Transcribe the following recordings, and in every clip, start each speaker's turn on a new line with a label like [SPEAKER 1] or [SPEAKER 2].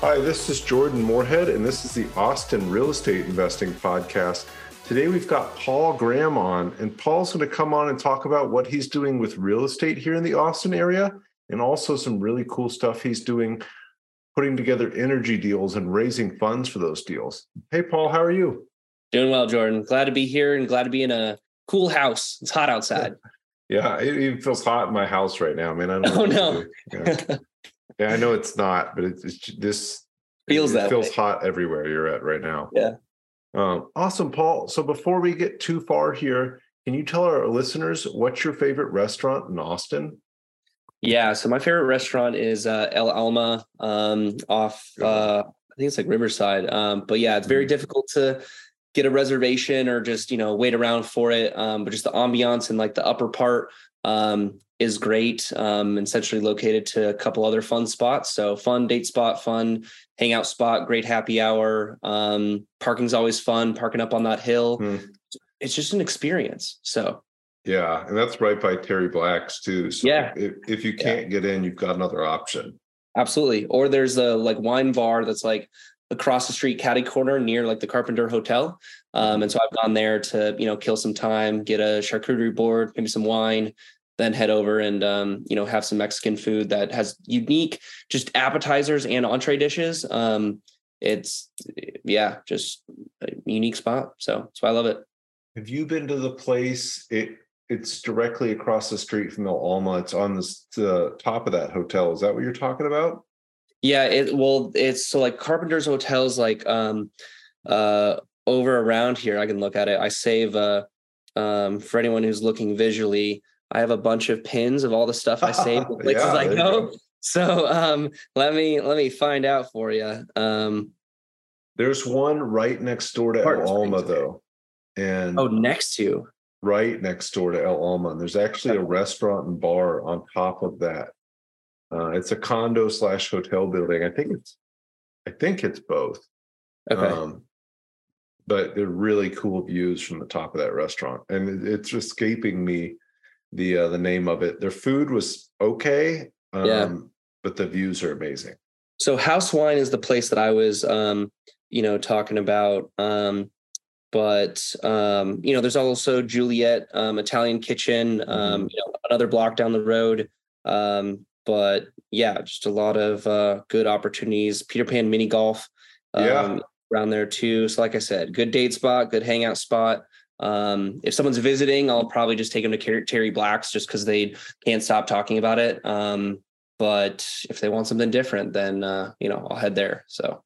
[SPEAKER 1] Hi, this is Jordan Moorhead, and this is the Austin Real Estate Investing Podcast. Today we've got Paul Graham on, and Paul's going to come on and talk about what he's doing with real estate here in the Austin area and also some really cool stuff he's doing putting together energy deals and raising funds for those deals. Hey, Paul, how are you?
[SPEAKER 2] Doing well, Jordan. Glad to be here and glad to be in a cool house. It's hot outside.
[SPEAKER 1] Yeah, it even feels hot in my house right now, man. I don't
[SPEAKER 2] oh, no.
[SPEAKER 1] Yeah. Yeah, I know it's not, but it's, it's this
[SPEAKER 2] feels
[SPEAKER 1] it
[SPEAKER 2] that
[SPEAKER 1] feels
[SPEAKER 2] way.
[SPEAKER 1] hot everywhere you're at right now.
[SPEAKER 2] Yeah.
[SPEAKER 1] Um, awesome, Paul. So before we get too far here, can you tell our listeners what's your favorite restaurant in Austin?
[SPEAKER 2] Yeah. So my favorite restaurant is uh, El Alma um, off, uh, I think it's like Riverside. Um, but yeah, it's very
[SPEAKER 1] Mhm.
[SPEAKER 2] difficult to get a reservation or just, you know, wait around for it. Um, but just the ambiance and like the upper part um, is great um, and centrally located to a couple other fun spots. So fun date spot, fun hangout spot, great happy hour. Um, parking's always fun, parking up on that hill.
[SPEAKER 1] Hmm.
[SPEAKER 2] It's just an experience. So
[SPEAKER 1] Yeah, and that's right by Terry Black's too. So
[SPEAKER 2] Yeah.
[SPEAKER 1] if, if you can't get in, you've got another option.
[SPEAKER 2] absolutely. Or there's a like wine bar that's like across the street, caddy corner near like the Carpenter Hotel. Um, and so I've gone there to, you know, kill some time, get a charcuterie board, maybe some wine, then head over and um, you know, have some Mexican food that has unique just appetizers and entree dishes. Um, it's yeah, just a unique spot. So that's why I love it.
[SPEAKER 1] Have you been to the place? It it's directly across the street from El Alma. It's on this, the top of that hotel. Is that what you're talking about?
[SPEAKER 2] Yeah, it well, it's so like Carpenter's hotels like um uh over around here. I can look at it. I save uh um for anyone who's looking visually, I have a bunch of pins of all the stuff I save the places
[SPEAKER 1] Yeah,
[SPEAKER 2] I go.
[SPEAKER 1] go.
[SPEAKER 2] So um let me let me find out for you. Um
[SPEAKER 1] There's one right next door to El Alma, though, and
[SPEAKER 2] oh next to
[SPEAKER 1] right next door to El Alma. And there's actually a restaurant and bar on top of that. Uh, it's a condo slash hotel building. I think it's, I think it's both.
[SPEAKER 2] okay.
[SPEAKER 1] Um, but they're really cool views from the top of that restaurant, and it- it's escaping me the uh, the name of it. Their food was okay, um,
[SPEAKER 2] Yeah.
[SPEAKER 1] but the views are amazing.
[SPEAKER 2] So House Wine is the place that I was um, you know, talking about. Um, but um, you know, there's also Juliet um, Italian Kitchen, um, you know, another block down the road. Um, but yeah, just a lot of uh, good opportunities. Peter Pan mini golf um,
[SPEAKER 1] Yeah.
[SPEAKER 2] around there too. So like I said, good date spot, good hangout spot. Um, if someone's visiting, I'll probably just take them to Terry Black's just because they can't stop talking about it. Um, but if they want something different, then uh, you know I'll head there. So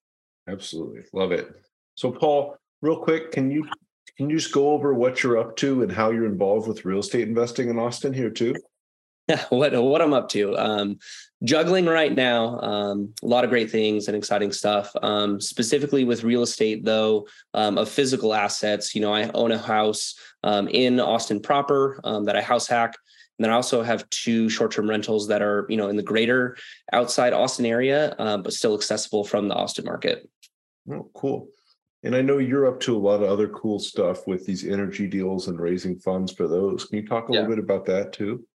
[SPEAKER 1] Absolutely love it. So, Paul, real quick, can you can you just go over what you're up to and how you're involved with real estate investing in Austin here too?
[SPEAKER 2] what what I'm up to. Um, juggling right now. Um, a lot of great things and exciting stuff. Um, specifically with real estate, though, um, of physical assets. You know, I own a house um, in Austin proper um, that I house hack. And then I also have two short-term rentals that are, you know, in the greater outside Austin area, um, but still accessible from the Austin market.
[SPEAKER 1] Oh, cool. And I know you're up to a lot of other cool stuff with these energy deals and raising funds for those. Can you talk a little bit about that too?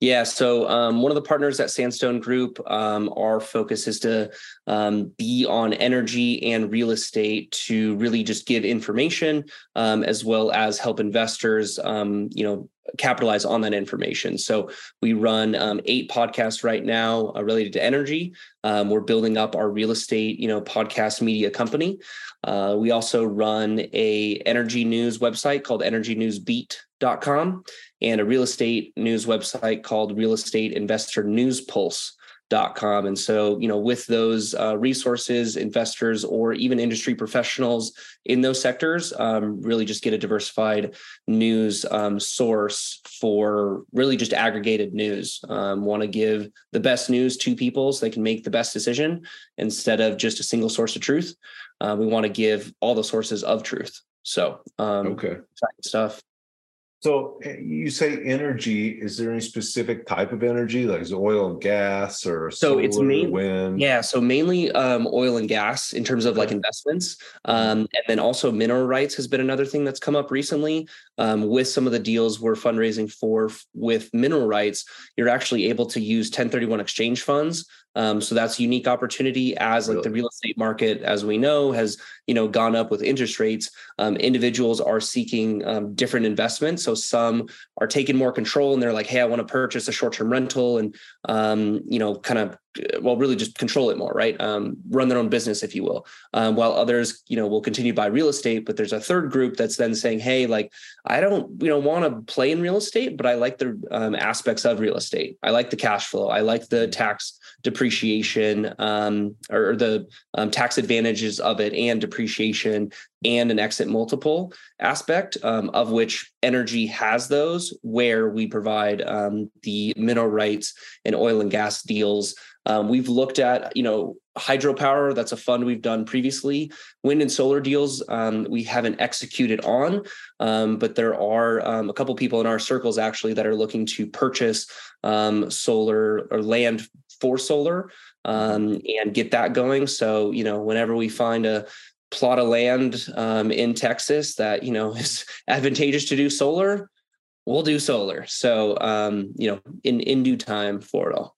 [SPEAKER 2] Yeah. So um, one of the partners at Sandstone Group, um, our focus is to um, be on energy and real estate to really just give information um, as well as help investors, um, you know, capitalize on that information. So we run um, eight podcasts right now uh, related to energy. Um, we're building up our real estate, you know, podcast media company. Uh, we also run a energy news website called energynewsbeat.com and a real estate news website called Real Estate Investor News Pulse. com. And so, you know, with those uh, resources, investors, or even industry professionals in those sectors, um, really just get a diversified news um, source for really just aggregated news. Um, Want to give the best news to people so they can make the best decision instead of just a single source of truth. Uh, we want to give all the sources of truth. So, um,
[SPEAKER 1] okay,
[SPEAKER 2] stuff.
[SPEAKER 1] So eh, you say energy. Is there any specific type of energy, like is it oil and gas or so
[SPEAKER 2] it's mainly
[SPEAKER 1] wind?
[SPEAKER 2] Yeah, so mainly um, oil and gas in terms of like investments, mm-hmm. um, and then also mineral rights has been another thing that's come up recently. Um, with some of the deals we're fundraising for with mineral rights, you're actually able to use 1031 exchange funds um, so that's unique opportunity as like the real estate market, as we know, has you know gone up with interest rates. Um, individuals are seeking um, different investments. So some are taking more control and they're like, hey, I want to purchase a short-term rental and um, you know, kind of well, really just control it more, right? Um, run their own business, if you will. Um, while others, you know, will continue to buy real estate, but there's a third group that's then saying, "Hey, like, I don't, you know, want to play in real estate, but I like the um, aspects of real estate. I like the cash flow. I like the tax depreciation um, or, the um, tax advantages of it and depreciation and an exit multiple aspect um, of which energy has those where we provide um, the mineral rights and oil and gas deals. Um, we've looked at you know hydropower that's a fund we've done previously. Wind and solar deals um, we haven't executed on um, but there are um, a couple people in our circles actually that are looking to purchase solar or land for solar um, and get that going. So, you know, whenever we find a plot of land um, in Texas that, you know, is advantageous to do solar, we'll do solar. So, um, you know, in, in due time for it all.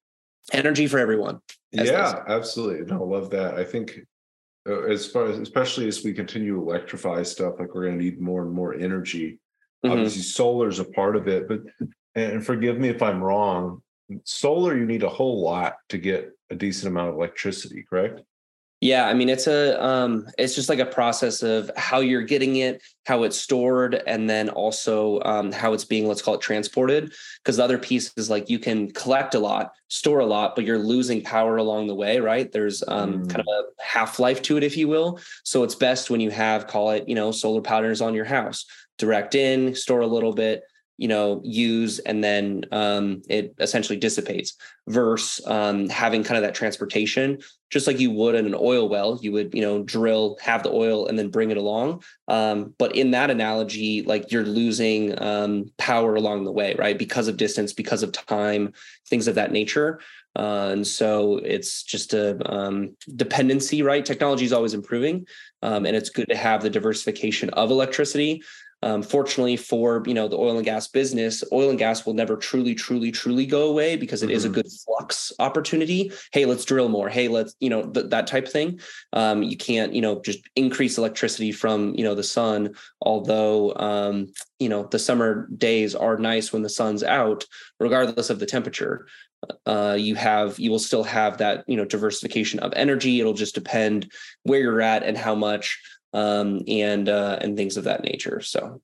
[SPEAKER 2] Energy for everyone.
[SPEAKER 1] Yeah, absolutely. No, I love that. I think uh, as far as, especially as we continue to electrify stuff, like we're going to need more and more energy. Mm-hmm. Obviously, solar is a part of it, but and forgive me if I'm wrong solar you need a whole lot to get a decent amount of electricity correct?
[SPEAKER 2] Yeah i mean it's a um it's just like a process of how you're getting it how it's stored and then also um, how it's being let's call it transported. Because the other piece is like you can collect a lot store a lot but you're losing power along the way right? There's um, mm. kind of a half life to it if you will. So it's best when you have call it you know solar panels on your house. Direct in store a little bit you know use and then um, it essentially dissipates versus um, having kind of that transportation. Just like you would in an oil well you would you know drill have the oil and then bring it along. Um, but in that analogy like you're losing um, power along the way right? Because of distance because of time things of that nature. Uh, and so it's just a um, dependency right? Technology is always improving um, and it's good to have the diversification of electricity um, fortunately for you know the oil and gas business, oil and gas will never truly, truly, truly go away because it mm-hmm. is a mm-hmm. good flux opportunity. Hey, let's drill more. Hey, let's you know th- that type of thing. Um, you can't you know just increase electricity from you know the sun. Although um, you know the summer days are nice when the sun's out, regardless of the temperature. Uh, you have you will still have that you know diversification of energy. It'll just depend where you're at and how much um, and uh, and things of that nature. So,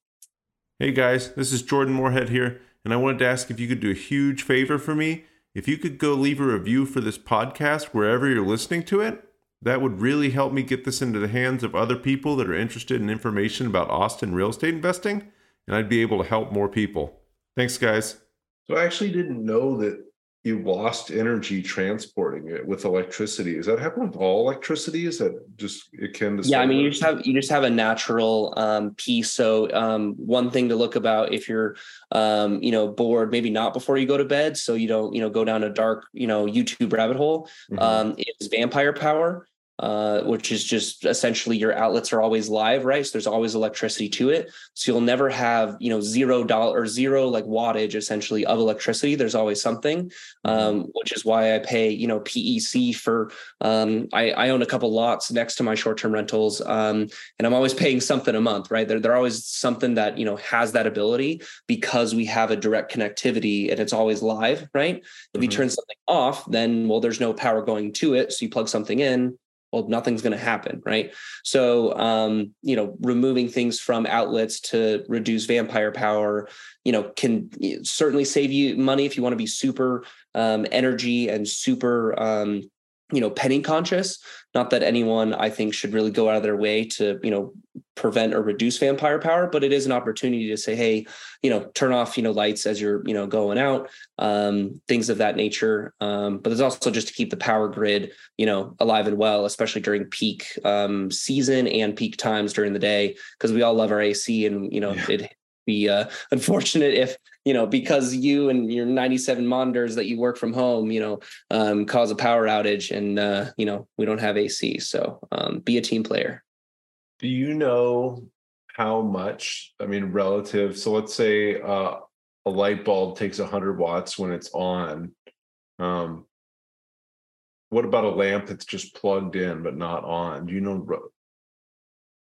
[SPEAKER 3] hey guys, this is Jordan Moorhead here, and I wanted to ask if you could do a huge favor for me. If you could go leave a review for this podcast wherever you're listening to it, that would really help me get this into the hands of other people that are interested in information about Austin real estate investing, and I'd be able to help more people. Thanks, guys.
[SPEAKER 1] So I actually didn't know that you lost energy transporting it with electricity. Does that happen with all electricity? Is that just akin to?
[SPEAKER 2] Yeah, I mean, you just have you just have a natural um, piece. So um, one thing to look about if you're, um, you know, bored, maybe not before you go to bed, so you don't, you know, go down a dark, you know, YouTube rabbit hole. Mm-hmm. Um, is vampire power uh, which is just essentially your outlets are always live, right? So there's always electricity to it. So you'll never have, you know, zero dollar or zero like wattage essentially of electricity. There's always something, mm-hmm. um, which is why I pay, you know, PEC for. Um, I, I, own a couple lots next to my short-term rentals, um, and I'm always paying something a month, right? They're, they're always something that you know has that ability because we have a direct connectivity and it's always live, right? If mm-hmm. you turn something off, then well, there's no power going to it. So you plug something in well nothing's going to happen right? So um, you know removing things from outlets to reduce vampire power you know can certainly save you money if you want to be super um, energy and super um, you know penny conscious not that anyone i think should really go out of their way to you know prevent or reduce vampire power but it is an opportunity to say hey you know turn off you know lights as you're you know going out um, things of that nature um, but there's also just to keep the power grid you know alive and well especially during peak um, season and peak times during the day because we all love our ac and you know yeah. it be uh, unfortunate if you know because you and your 97 monitors that you work from home you know um, cause a power outage and uh, you know we don't have ac so um, be a team player.
[SPEAKER 1] Do you know how much i mean relative so let's say uh, a light bulb takes 100 watts when it's on um, what about a lamp that's just plugged in but not on? Do you know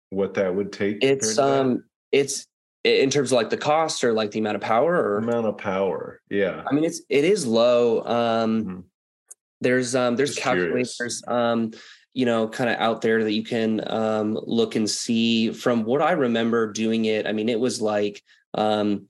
[SPEAKER 1] what that would take
[SPEAKER 2] it's um it's in terms of like the cost or like the amount of power or
[SPEAKER 1] amount of power yeah
[SPEAKER 2] i mean it's it is low um mm-hmm. there's um there's Just calculators curious. um you know kind of out there that you can um look and see from what i remember doing it i mean it was like um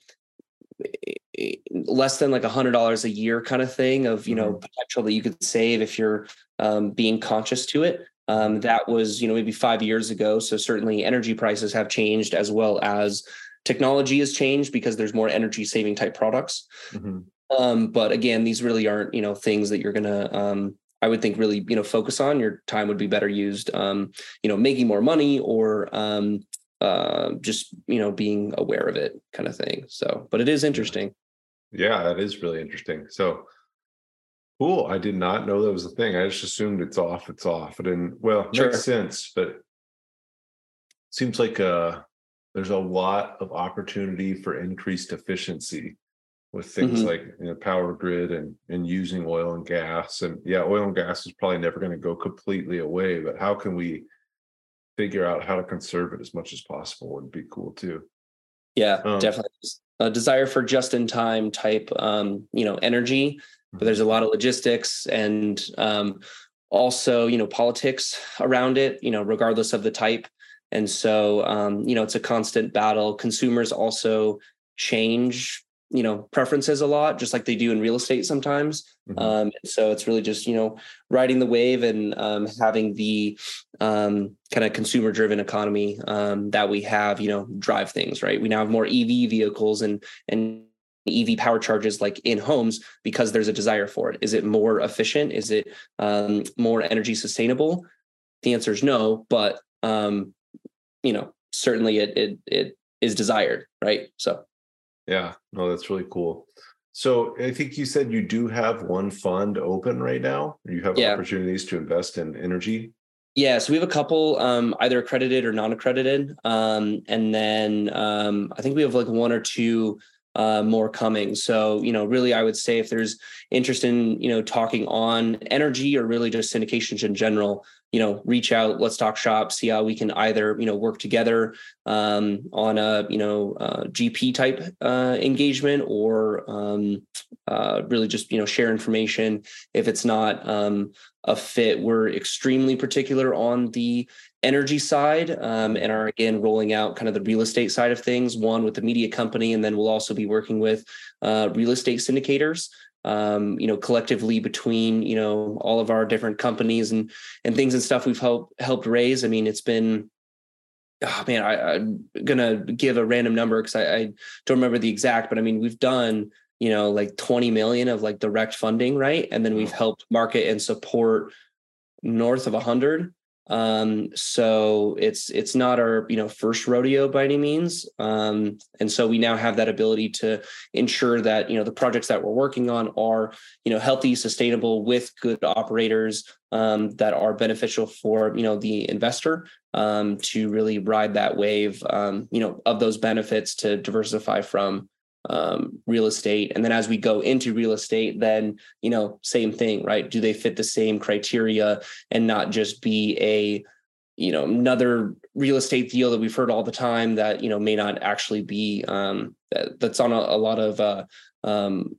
[SPEAKER 2] less than like a hundred dollars a year kind of thing of you know mm-hmm. potential that you could save if you're um, being conscious to it um, that was you know maybe five years ago so certainly energy prices have changed as well as technology has changed because there's more energy saving type products. Mm-hmm. Um, but again, these really aren't, you know, things that you're gonna um, I would think really, you know, focus on. Your time would be better used um, you know, making more money or um uh just, you know, being aware of it kind of thing. So, but it is interesting.
[SPEAKER 1] Yeah, that is really interesting. So cool. I did not know that was a thing. I just assumed it's off, it's off. It didn't well, sure. makes sense, but seems like uh there's a lot of opportunity for increased efficiency with things mm-hmm. like you know, power grid and and using oil and gas. And yeah oil and gas is probably never going to go completely away but how can we figure out how to conserve it as much as possible would be cool too.
[SPEAKER 2] Yeah um, definitely. A desire for just in time type um you know energy but there's a lot of logistics and um also you know politics around it you know regardless of the type and so, um, you know, it's a constant battle. Consumers also change, you know, preferences a lot, just like they do in real estate sometimes. Mm-hmm. Um, so it's really just, you know, riding the wave and um, having the um, kind of consumer driven economy um, that we have, you know, drive things, right? We now have more EV vehicles and, and EV power charges like in homes because there's a desire for it. Is it more efficient? Is it um, more energy sustainable? The answer is no, but um, you know certainly it it it is desired right? So.
[SPEAKER 1] Yeah no that's really cool. So i think you said you do have one fund open right now. You have yeah. opportunities to invest in energy?
[SPEAKER 2] Yeah, so we have a couple um, either accredited or non-accredited, um, and then um, I think we have like one or two uh, more coming. So you know, really, I would say if there's interest in you know talking on energy or really just syndications in general, you know reach out let's talk shop see how we can either you know work together um, on a you know uh, gp type uh, engagement or um, uh, really just you know share information if it's not um, a fit we're extremely particular on the energy side um, and are again rolling out kind of the real estate side of things one with the media company and then we'll also be working with uh, real estate syndicators um, you know, collectively between, you know, all of our different companies and and things and stuff we've helped helped raise. I mean, it's been oh man, I, am gonna give a random number because I, I don't remember the exact, but I mean, we've done, you know, like 20 million of like direct funding, right? And then we've helped market and support north of a hundred um, so it's it's not our you know first rodeo by any means. Um, and so we now have that ability to ensure that you know the projects that we're working on are you know healthy, sustainable with good operators um, that are beneficial for you know the investor um, to really ride that wave um, you know of those benefits to diversify from um, real estate. And then as we go into real estate then you know same thing right? Do they fit the same criteria and not just be a you know another real estate deal that we've heard all the time that you know may not actually be um, that, that's on a, a lot of uh, um,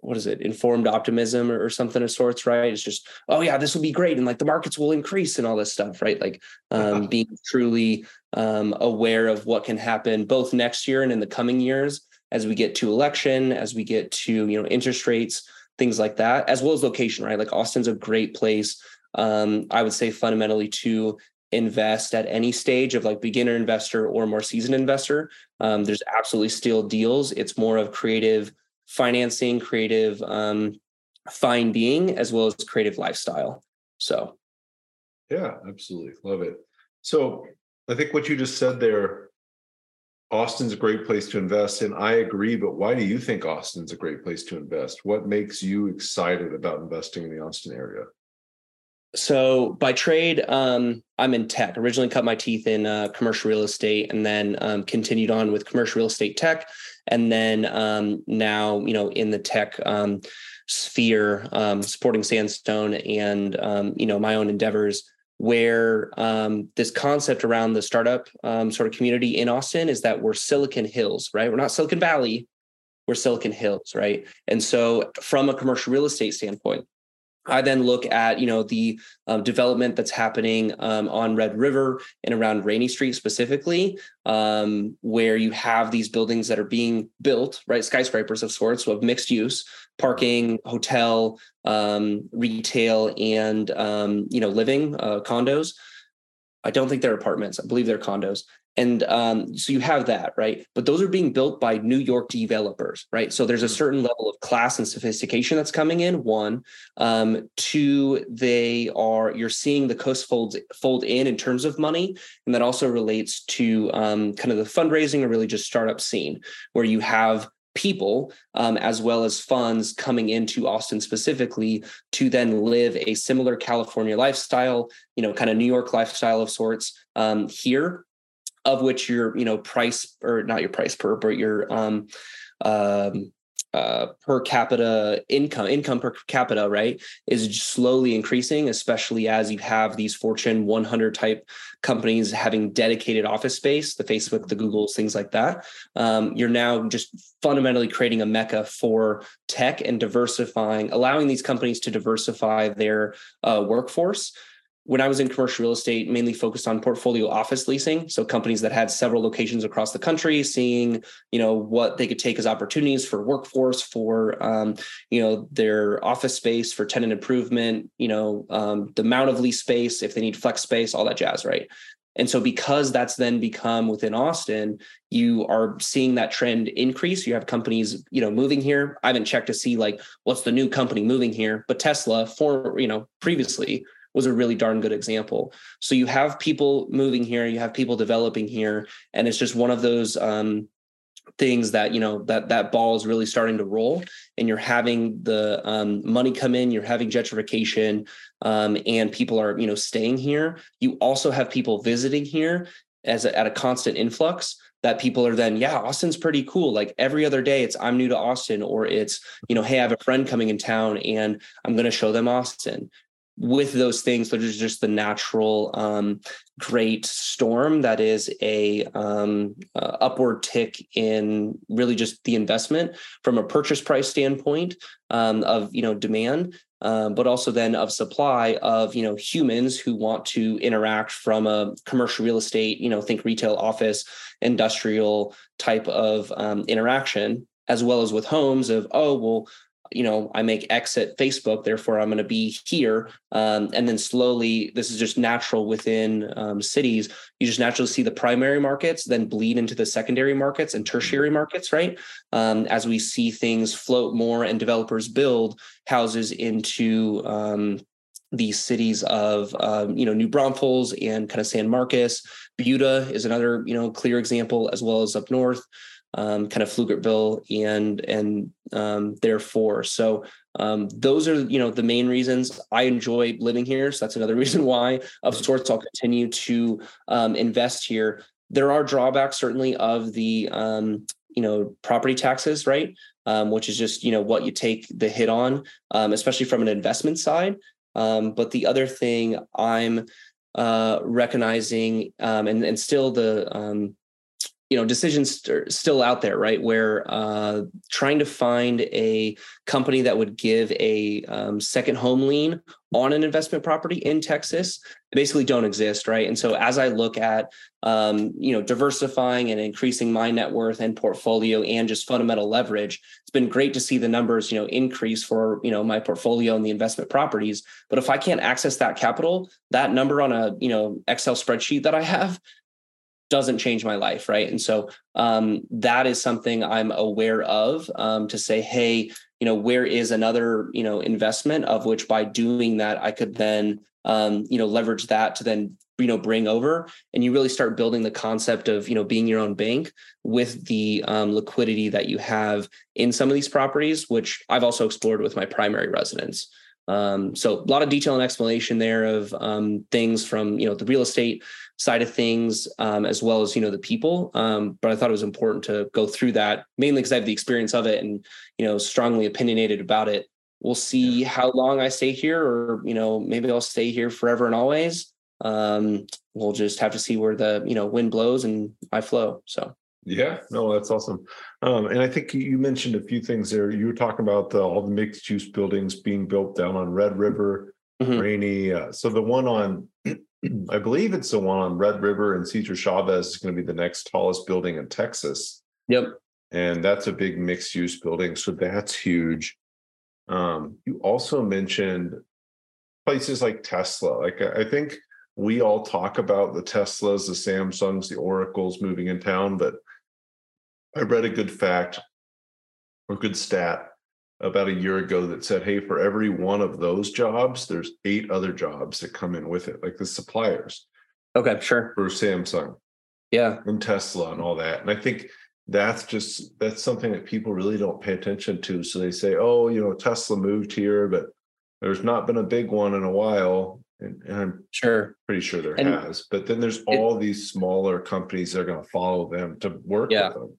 [SPEAKER 2] what is it? Informed optimism or, or, something of sorts right? It's just oh yeah this will be great and like the markets will increase and all this stuff right? Like um, being truly um, aware of what can happen both next year and in the coming years as we get to election as we get to you know interest rates things like that as well as location right like austin's a great place um, i would say fundamentally to invest at any stage of like beginner investor or more seasoned investor um, there's absolutely still deals it's more of creative financing, creative um, finding, as well as creative lifestyle. So,
[SPEAKER 1] yeah, absolutely. Love it. So, I think what you just said there, Austin's a great place to invest. And I agree. But why do you think Austin's a great place to invest? What makes you excited about investing in the Austin area?
[SPEAKER 2] So by trade, um, I'm in tech. Originally cut my teeth in uh, commercial real estate, and then um, continued on with commercial real estate tech, and then um, now you know in the tech um, sphere, um, supporting Sandstone and um, you know my own endeavors. Where this concept around the startup sort of community in Austin is that we're Silicon Hills, right? We're not Silicon Valley, we're Silicon Hills, right? And so, from a commercial real estate standpoint, I then look at you know the um, development that's happening um, on Red River and around Rainey Street specifically, um, where you have these buildings that are being built, right, skyscrapers of sorts, of mixed use, parking, hotel, um, retail, and um, you know living uh, condos. I don't think they're apartments. I believe they're condos. And um, so you have that, right? But those are being built by New York developers, right? So there's a mm-hmm. certain level of class and sophistication that's coming in. One, um, two, they are you're seeing the coast fold fold in in terms of money, and that also relates to um, kind of the fundraising or really just startup scene where you have people um, as well as funds coming into austin specifically to then live a similar california lifestyle you know kind of new york lifestyle of sorts um, here of which your you know price or not your price per but your um, um uh, per capita income income per capita right is slowly increasing especially as you have these fortune 100 type companies having dedicated office space the facebook the googles things like that. Um, you're now just fundamentally creating a mecca for tech and diversifying allowing these companies to diversify their uh, workforce when I was in commercial real estate, mainly focused on portfolio office leasing. So companies that had several locations across the country, seeing you know what they could take as opportunities for workforce, for um, you know their office space, for tenant improvement, you know um, the amount of lease space, if they need flex space, all that jazz, right? And so because that's then become within Austin, you are seeing that trend increase. You have companies, you know, moving here. I haven't checked to see like what's the new company moving here, but Tesla for, you know, previously was a really darn good example. So you have people moving here, you have people developing here, and it's just one of those um, things that you know that that ball is really starting to roll, and you're having the um, money come in, you're having gentrification, um, and people are you know staying here. You also have people visiting here as a, at a constant influx that people are then yeah austin's pretty cool like every other day it's i'm new to austin or it's you know hey i have a friend coming in town and i'm going to show them austin with those things, there's just the natural um, great storm that is a um, uh, upward tick in really just the investment from a purchase price standpoint um, of you know demand, um, but also then of supply of you know humans who want to interact from a commercial real estate, you know, think retail, office, industrial type of um, interaction as well as with homes of oh well you know i make x at facebook therefore i'm going to be here. Um, and then slowly this is just natural within um, cities. You just naturally see the primary markets then bleed into the secondary markets and tertiary markets right? Um, as we see things float more and developers build houses into um, these cities of um, you know New Braunfels and kind of San Marcos. Buda is another you know clear example, as well as up north um, kind of Pflugerville and and um, therefore so um, those are you know the main reasons I enjoy living here. So that's another reason why of sorts I'll continue to um, invest here. There are drawbacks certainly of the um, you know property taxes, right? Um, which is just you know what you take the hit on, especially from an investment side. but the other thing I'm uh, recognizing and and still the you know decisions st- still out there right? Where uh, trying to find a company that would give a um, second home lien on an investment property in texas basically don't exist right? And so as i look at um, you know diversifying and increasing my net worth and portfolio and just fundamental leverage it's been great to see the numbers you know increase for you know my portfolio and the investment properties. But if i can't access that capital that number on a you know excel spreadsheet that i have doesn't change my life right? And so um, that is something i'm aware of um, to say hey you know where is another you know investment? Of which by doing that i could then um, you know leverage that to then you know bring over. And you really start building the concept of you know being your own bank with the um, liquidity that you have in some of these properties which i've also explored with my primary residence. Um, so a lot of detail and explanation there of um, things from you know the real estate side of things um, as well as you know the people um, but i thought it was important to go through that mainly because i have the experience of it and you know strongly opinionated about it we'll see how long i stay here or you know maybe i'll stay here forever and always um, we'll just have to see where the you know wind blows and i flow so
[SPEAKER 1] yeah, no, that's awesome. Um, and I think you mentioned a few things there. You were talking about the, all the mixed use buildings being built down on Red River, mm-hmm. Rainey. Uh, so the one on I believe it's the one on Red River and Cesar Chavez is going to be the next tallest building in Texas.
[SPEAKER 2] Yep.
[SPEAKER 1] And that's a big mixed use building. So that's huge. Um, you also mentioned places like Tesla. Like I think we all talk about the Teslas, the Samsungs, the Oracles moving in town, but I read a good fact or good stat about a year ago that said, hey, for every one of those jobs, there's eight other jobs that come in with it, like the suppliers.
[SPEAKER 2] Okay, sure.
[SPEAKER 1] For Samsung.
[SPEAKER 2] Yeah.
[SPEAKER 1] And Tesla and all that. And I think that's just that's something that people really don't pay attention to. So they say, oh, you know, Tesla moved here, but there's not been a big one in a while. And, and I'm
[SPEAKER 2] sure
[SPEAKER 1] pretty sure there and has. But then there's all it, these smaller companies that are going to follow them to work yeah. with them.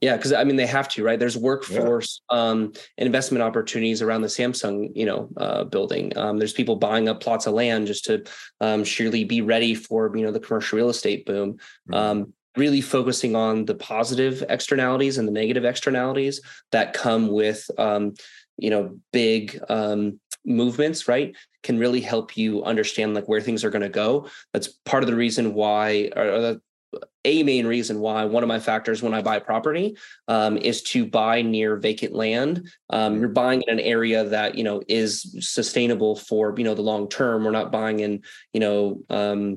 [SPEAKER 2] Yeah, because I mean they have to, right? There's workforce yeah. um, investment opportunities around the Samsung, you know, uh, building. Um, there's people buying up plots of land just to um, surely be ready for you know the commercial real estate boom. Mm-hmm. Um, really focusing on the positive externalities and the negative externalities that come with um, you know big um, movements, right? Can really help you understand like where things are going to go. That's part of the reason why, or a main reason why one of my factors when I buy property um, is to buy near vacant land. Um, mm-hmm. you're buying in an area that you know is sustainable for you know the long term. We're not buying in you know um,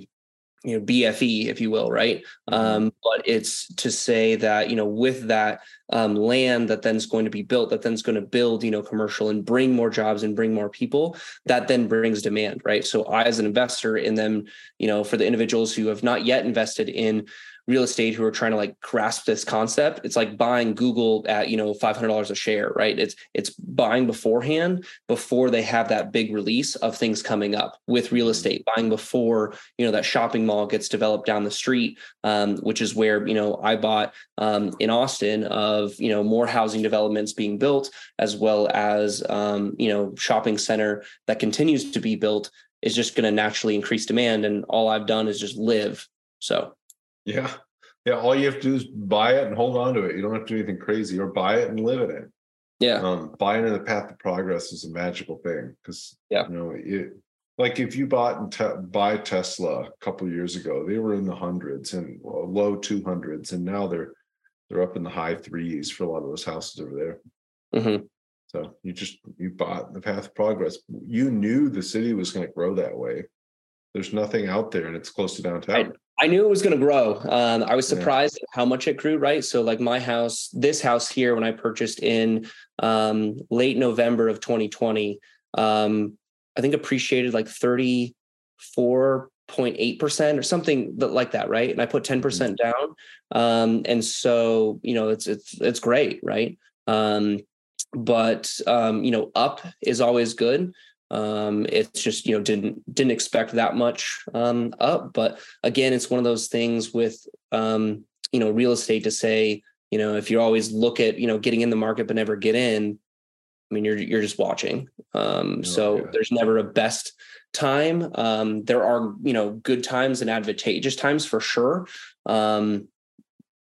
[SPEAKER 2] you know BFE, if you will, right? Mm-hmm. Um, but it's to say that you know with that um, land that then is going to be built, that then is going to build you know commercial and bring more jobs and bring more people. That then brings demand, right? So I, as an investor, in them, you know, for the individuals who have not yet invested in real estate who are trying to like grasp this concept it's like buying google at you know $500 a share right it's it's buying beforehand before they have that big release of things coming up with real mm-hmm. estate buying before you know that shopping mall gets developed down the street um, which is where you know i bought um, in austin of you know more housing developments being built as well as um, you know shopping center that continues to be built is just going to naturally increase demand and all i've done is just live so
[SPEAKER 1] yeah. Yeah. All you have to do is buy it and hold on to it. You don't have to do anything crazy or buy it and live in it.
[SPEAKER 2] Yeah.
[SPEAKER 1] Um, buying in the path of progress is a magical thing because,
[SPEAKER 2] yeah.
[SPEAKER 1] you know, it, like if you bought and te- buy Tesla a couple years ago, they were in the hundreds and low 200s, and now they're they're up in the high threes for a lot of those houses over there.
[SPEAKER 2] Mm-hmm.
[SPEAKER 1] So you just you bought the path of progress. You knew the city was going to grow that way. There's nothing out there, and it's close to downtown.
[SPEAKER 2] I knew it was going to grow. Um, I was surprised yeah. how much it grew. Right, so like my house, this house here, when I purchased in um, late November of 2020, um, I think appreciated like 34 0.8% or something like that right and i put 10% down um, and so you know it's it's it's great right um, but um, you know up is always good um, it's just you know didn't didn't expect that much um, up but again it's one of those things with um, you know real estate to say you know if you always look at you know getting in the market but never get in i mean you're you're just watching. Um, oh, so there's never a best time. Um, there are you know good times and advantageous times for sure. Um,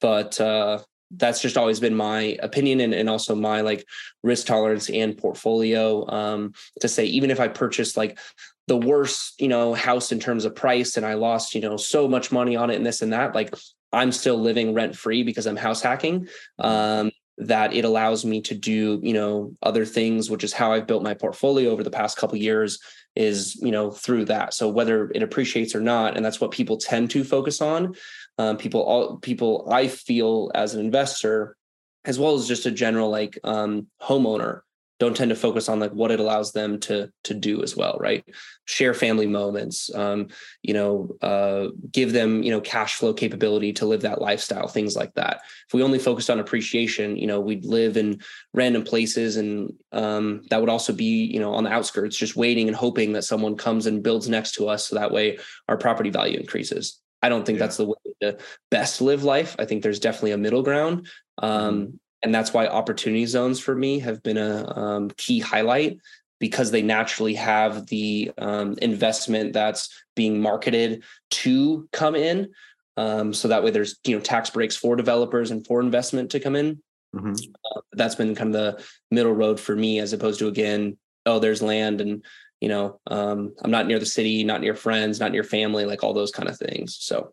[SPEAKER 2] but uh, that's just always been my opinion and, and also my like risk tolerance and portfolio um, to say even if i purchased like the worst you know house in terms of price and i lost you know so much money on it and this and that like i'm still living rent free because i'm house hacking um, that it allows me to do you know other things which is how i've built my portfolio over the past couple years is you know through that. So whether it appreciates or not and that's what people tend to focus on um, people all people i feel as an investor as well as just a general like um, homeowner don't tend to focus on like what it allows them to to do as well right? Share family moments um, you know uh, give them you know cash flow capability to live that lifestyle things like that. If we only focused on appreciation you know we'd live in random places and um, that would also be you know on the outskirts just waiting and hoping that someone comes and builds next to us so that way our property value increases i don't think yeah. that's the way to best live life. I think there's definitely a middle ground. Um, mm-hmm. and that's why opportunity zones for me have been a um, key highlight because they naturally have the um, investment that's being marketed to come in. Um, so that way there's you know tax breaks for developers and for investment to come in. Mm-hmm. uh, that's been kind of the middle road for me as opposed to again oh there's land and you know um, i'm not near the city not near friends not near family like all those kind of things so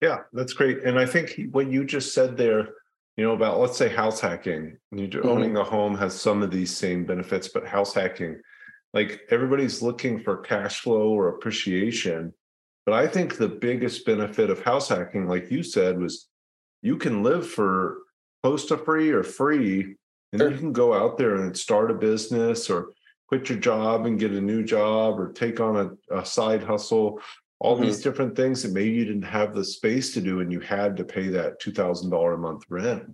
[SPEAKER 1] yeah that's great and i think what you just said there you know about let's say house hacking you mm-hmm. owning a home has some of these same benefits but house hacking like everybody's looking for cash flow or appreciation but i think the biggest benefit of house hacking like you said was you can live for close to free or free and sure. you can go out there and start a business or quit your job and get a new job or take on a, a side hustle all mm-hmm. these different things that maybe you didn't have the space to do and you had to pay that $2000 a month rent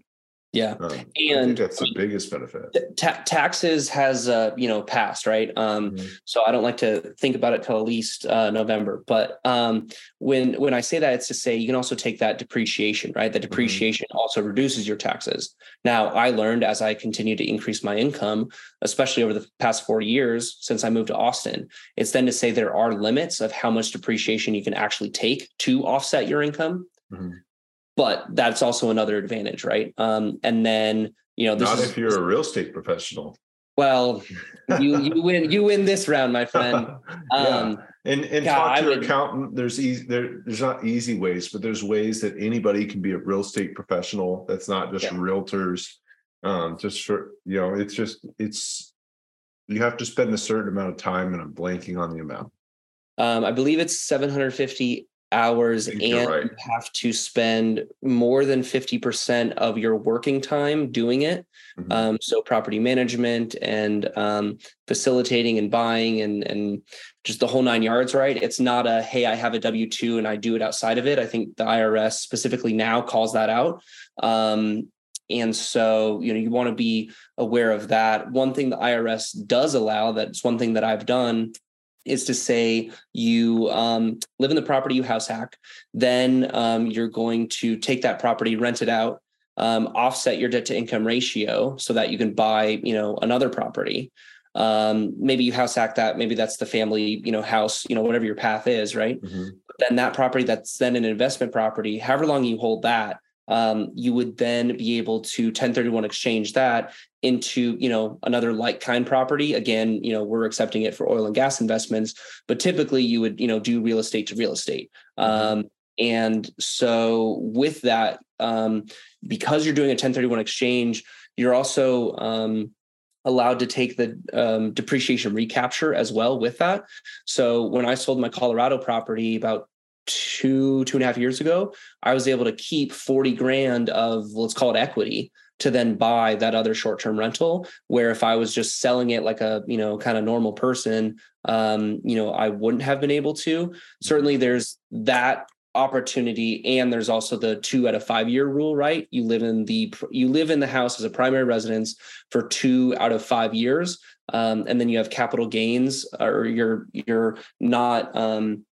[SPEAKER 2] yeah, um, and
[SPEAKER 1] that's the biggest benefit.
[SPEAKER 2] Ta- taxes has uh, you know passed right, um, mm-hmm. so I don't like to think about it till at least uh, November. But um, when when I say that, it's to say you can also take that depreciation, right? That mm-hmm. depreciation mm-hmm. also reduces your taxes. Now, I learned as I continue to increase my income, especially over the past four years since I moved to Austin, it's then to say there are limits of how much depreciation you can actually take to offset your income. Mm-hmm but that's also another advantage, right? Um, and then you know,
[SPEAKER 1] not is, if you're a real estate professional.
[SPEAKER 2] Well, you you win you win this round, my friend. Um, yeah.
[SPEAKER 1] And and God, talk to your would, accountant. There's easy there. There's not easy ways, but there's ways that anybody can be a real estate professional. That's not just yeah. realtors. Um, just for you know, it's just it's you have to spend a certain amount of time, and I'm blanking on the amount.
[SPEAKER 2] Um, I believe it's 750 hours and right. you have to spend more than 50% of your working time doing it mm-hmm. um, so property management and um, facilitating and buying and and just the whole nine yards right it's not a hey i have a w2 and i do it outside of it i think the irs specifically now calls that out um, and so you know you want to be aware of that one thing the irs does allow that's one thing that i've done is to say you um, live in the property you house hack then um, you're going to take that property rent it out um, offset your debt to income ratio so that you can buy you know another property um, maybe you house hack that maybe that's the family you know house you know whatever your path is right mm-hmm. then that property that's then an investment property however long you hold that um, you would then be able to 1031 exchange that into you know another like kind property. Again you know we're accepting it for oil and gas investments but typically you would you know do real estate to real estate. Mm-hmm. um, and so with that um, because you're doing a 1031 exchange you're also um, allowed to take the um, depreciation recapture as well with that. So when i sold my colorado property about two two and a half years ago i was able to keep 40 grand of let's call it equity to then buy that other short-term rental where if i was just selling it like a you know kind of normal person um you know i wouldn't have been able to. Certainly there's that opportunity and there's also the two out of five year rule right? You live in the you live in the house as a primary residence for two out of five years um, and then you have capital gains or you're you're not um,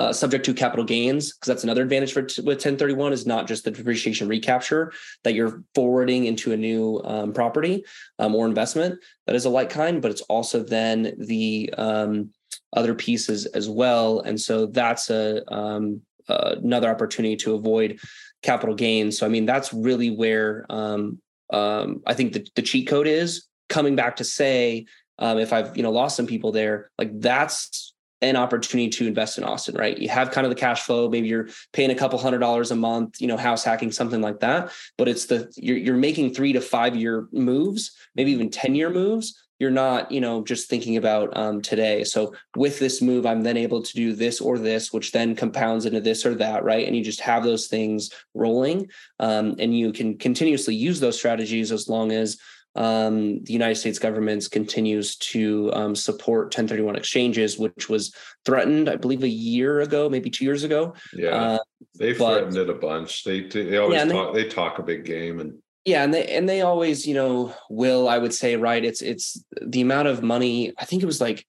[SPEAKER 2] uh, subject to capital gains because that's another advantage for t- with 1031 is not just the depreciation recapture that you're forwarding into a new um, property um, or investment. That is a like kind but it's also then the um, other pieces as well. And so that's a um, uh, another opportunity to avoid capital gains. So i mean that's really where um, um, i think the, the cheat code is coming back to say if i've you know lost some people there like that's an opportunity to invest in Austin, right? You have kind of the cash flow. Maybe you're paying a couple hundred dollars a month, you know, house hacking, something like that. But it's the you're you're making three to five year moves, maybe even 10 year moves. You're not, you know, just thinking about um, today. So with this move, I'm then able to do this or this, which then compounds into this or that, right? And you just have those things rolling, um, and you can continuously use those strategies as long as um, the United States government continues to um, support 1031 exchanges, which was threatened, I believe, a year ago, maybe two years ago.
[SPEAKER 1] Yeah, uh, they threatened it a bunch. They they always yeah, talk. They, they talk a big game, and
[SPEAKER 2] yeah, and they and they always, you know, will I would say, right? It's it's the amount of money. I think it was like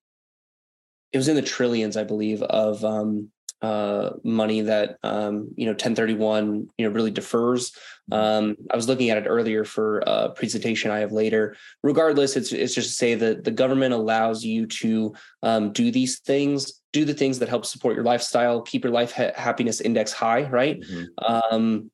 [SPEAKER 2] it was in the trillions, I believe, of um, uh, money that um, you know 1031 you know really defers. Um, I was looking at it earlier for a presentation I have later. Regardless, it's it's just to say that the government allows you to um, do these things, do the things that help support your lifestyle, keep your life ha- happiness index high, right? Mm-hmm.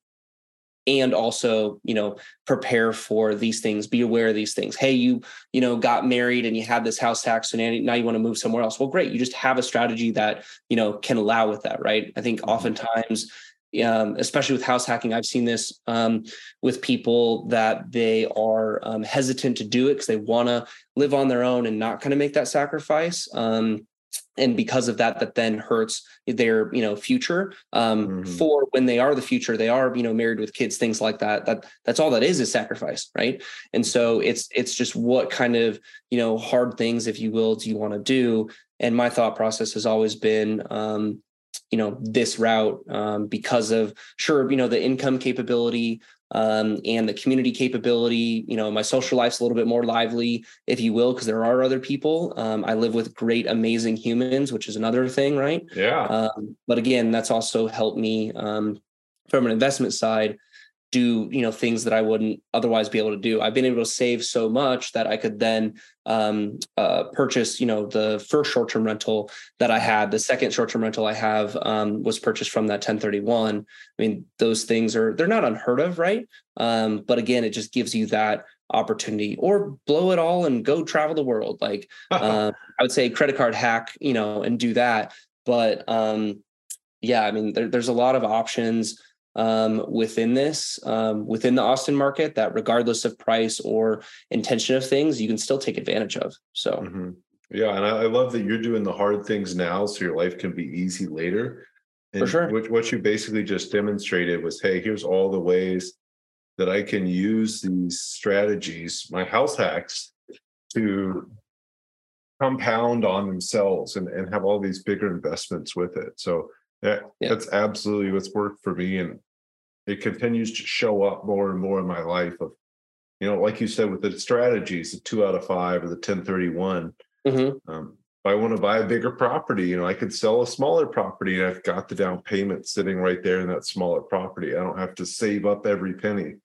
[SPEAKER 2] And also you know prepare for these things be aware of these things. Hey you you know got married and you had this house hack and now you want to move somewhere else. Well great you just have a strategy that you know can allow with that right? I think mm-hmm. oftentimes um, especially with house hacking i've seen this um, with people that they are um, hesitant to do it because they want to live on their own and not kind of make that sacrifice. Um, and because of that that then hurts their you know future um, mm-hmm. for when they are the future they are you know married with kids things like that that that's all that is is sacrifice right? And so it's it's just what kind of you know hard things if you will do you want to do? And my thought process has always been um, you know this route um, because of sure you know the income capability um, and the community capability. You know, my social life's a little bit more lively, if you will, because there are other people. Um, I live with great, amazing humans, which is another thing, right?
[SPEAKER 1] Yeah.
[SPEAKER 2] Um, but again, that's also helped me um, from an investment side do you know things that I wouldn't otherwise be able to do. I've been able to save so much that I could then um, uh, purchase. You know, the first short term rental that I had, the second short term rental I have um, was purchased from that 1031. I mean, those things are they're not unheard of, right? Um, but again, it just gives you that opportunity or blow it all and go travel the world. Like uh, I would say, credit card hack, you know, and do that. But um, yeah, I mean, there, there's a lot of options um, within this, um, within the Austin market, that regardless of price or intention of things, you can still take advantage of. So, mm-hmm.
[SPEAKER 1] yeah, and I, I, love that you're doing the hard things now, so your life can be easy later. And
[SPEAKER 2] For sure.
[SPEAKER 1] What, what you basically just demonstrated was, hey, here's all the ways that I can use these strategies, my house hacks, to compound on themselves and, and have all these bigger investments with it. So yeah, yeah, that's absolutely what's worked for me. And it continues to show up more and more in my life of you know like you said with the strategies the two out of five or the 1031 mm-hmm. um, if i want to buy a bigger property you know i could sell a smaller property and i've got the down payment sitting right there in that smaller property i don't have to save up every penny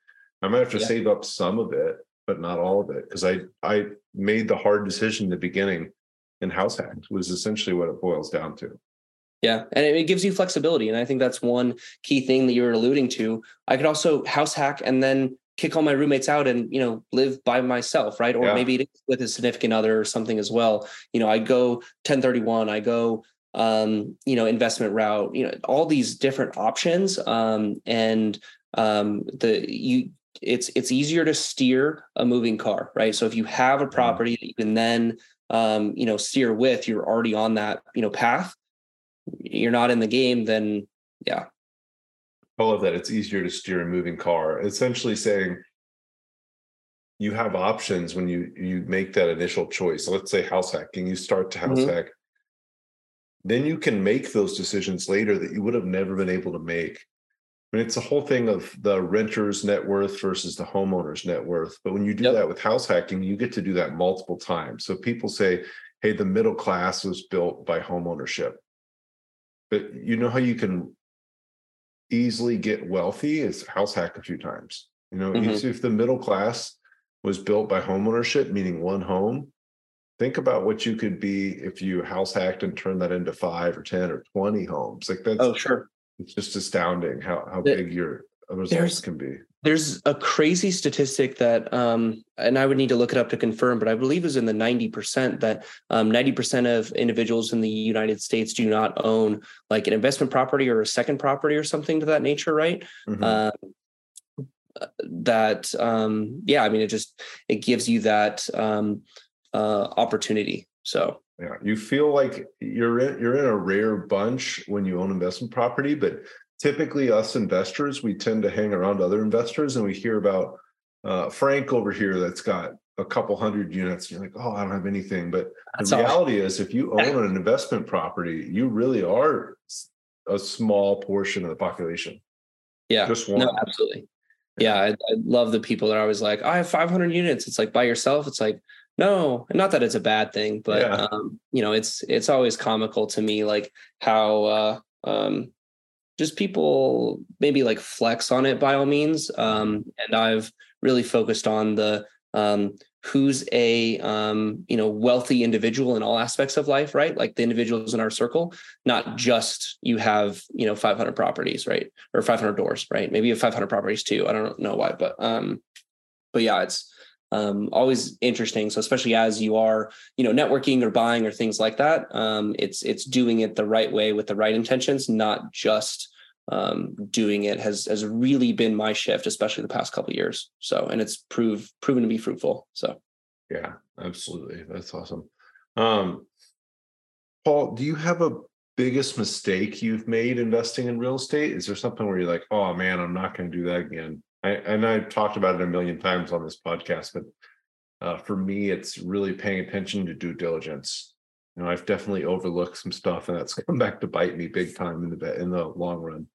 [SPEAKER 1] i might have to yeah. save up some of it but not all of it because i i made the hard decision in the beginning and house hacked was essentially what it boils down to
[SPEAKER 2] yeah, and it gives you flexibility, and I think that's one key thing that you were alluding to. I could also house hack and then kick all my roommates out and you know live by myself, right? Or yeah. maybe with a significant other or something as well. You know, I go 1031, I go um, you know investment route, you know, all these different options, um, and um, the you it's it's easier to steer a moving car, right? So if you have a mm-hmm. property that you can then um, you know steer with, you're already on that you know path you're not in the game, then yeah.
[SPEAKER 1] I love that. It's easier to steer a moving car. Essentially saying you have options when you you make that initial choice. let's say house hacking, you start to house
[SPEAKER 2] Mhm.
[SPEAKER 1] hack. Then you can make those decisions later that you would have never been able to make. I mean, it's a whole thing of the renter's net worth versus the homeowner's net worth. But when you do
[SPEAKER 2] Yep.
[SPEAKER 1] that with house hacking, you get to do that multiple times. So people say, hey, the middle class was built by homeownership. But you know how you can easily get wealthy is house hack a few times. You know,
[SPEAKER 2] Mhm.
[SPEAKER 1] if- the middle class was built by homeownership, meaning one home, think about what you could be if you house hacked and turned that into five or 10 or 20 homes. Like that's
[SPEAKER 2] Oh, sure.
[SPEAKER 1] it's just astounding how, how
[SPEAKER 2] There-
[SPEAKER 1] big your results
[SPEAKER 2] there's-
[SPEAKER 1] can be.
[SPEAKER 2] There's a crazy statistic that, um, and I would need to look it up to confirm, but I believe is in the 90% that um, 90% of individuals in the United States do not own like an investment property or a second property or something to that nature, right?
[SPEAKER 1] Mhm.
[SPEAKER 2] Um, uh, that, um, yeah, I mean, it just, it gives you that um, uh, opportunity. So,
[SPEAKER 1] Yeah, you feel like you're in you're in a rare bunch when you own investment property, but typically us investors we tend to hang around other investors and we hear about uh, Frank over here that's got a couple hundred units. You're like, oh, I don't have anything. But
[SPEAKER 2] That's
[SPEAKER 1] the reality is, if you own an investment property, you really are a small portion of the population.
[SPEAKER 2] yeah.
[SPEAKER 1] Just one.
[SPEAKER 2] No, absolutely. Yeah, I, I love the people that are always like, I have 500 units. It's like by yourself. It's like, no, not that it's a bad thing, but
[SPEAKER 1] Yeah.
[SPEAKER 2] um, you know, it's it's always comical to me, like how uh, um, just people maybe like flex on it by all means. Um, and I've really focused on the um, who's a um, you know wealthy individual in all aspects of life, right? Like the individuals in our circle, not just you have you know 500 properties, right, or 500 doors, right? Maybe you have 500 properties too. I don't know why, but um, but yeah, it's um, always interesting. So especially as you are, you know, networking or buying or things like that, um, it's it's doing it the right way with the right intentions, not just um, doing it has has really been my shift, especially the past couple years. So and it's proved proven to be fruitful. So
[SPEAKER 1] Yeah, absolutely. That's awesome. Um, Paul, do you have a biggest mistake you've made investing in real estate? Is there something where you're like, oh man, I'm not going to do that again? I, and I've talked about it a million times on this podcast, but uh, for me, it's really paying attention to due diligence. You know, I've definitely overlooked some stuff, and that's come back to bite me big time in the in the long run.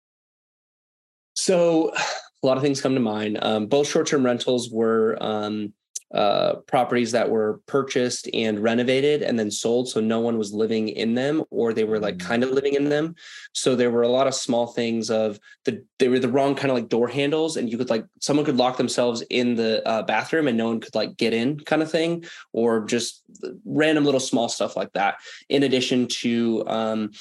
[SPEAKER 2] So a lot of things come to mind. Um, both short-term rentals were um, uh, properties that were purchased and renovated and then sold. So no one was living in them, or they were like
[SPEAKER 1] Mm.
[SPEAKER 2] kind of living in them. So there were a lot of small things of the they were the wrong kind of like door handles, and you could like someone could lock themselves in the uh, bathroom and no one could like get in, kind of thing, or just random little small stuff like that. In addition to um,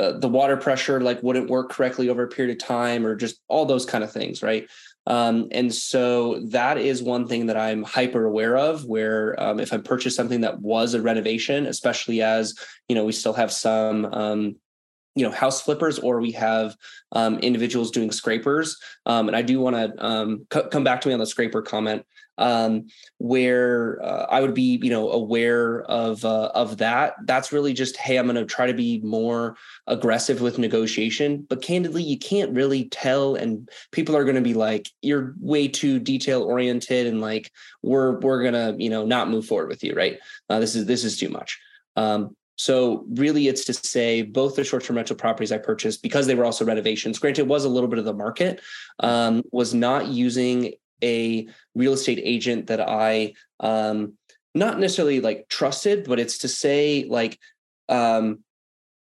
[SPEAKER 2] uh, the water pressure like wouldn't work correctly over a period of time or just all those kind of things right um, and so that is one thing that i'm hyper aware of where um, if i purchase something that was a renovation especially as you know we still have some um, you know house flippers or we have um, individuals doing scrapers um, and i do want to um, c- come back to me on the scraper comment um, where uh, I would be, you know, aware of uh, of that. That's really just, hey, I'm going to try to be more aggressive with negotiation. But candidly, you can't really tell, and people are going to be like, you're way too detail oriented, and like we're we're gonna, you know, not move forward with you, right? Uh, this is this is too much. Um, so really, it's to say both the short-term rental properties I purchased because they were also renovations. Granted, was a little bit of the market. Um, was not using a real estate agent that I um, not necessarily like trusted, but it's to say like um,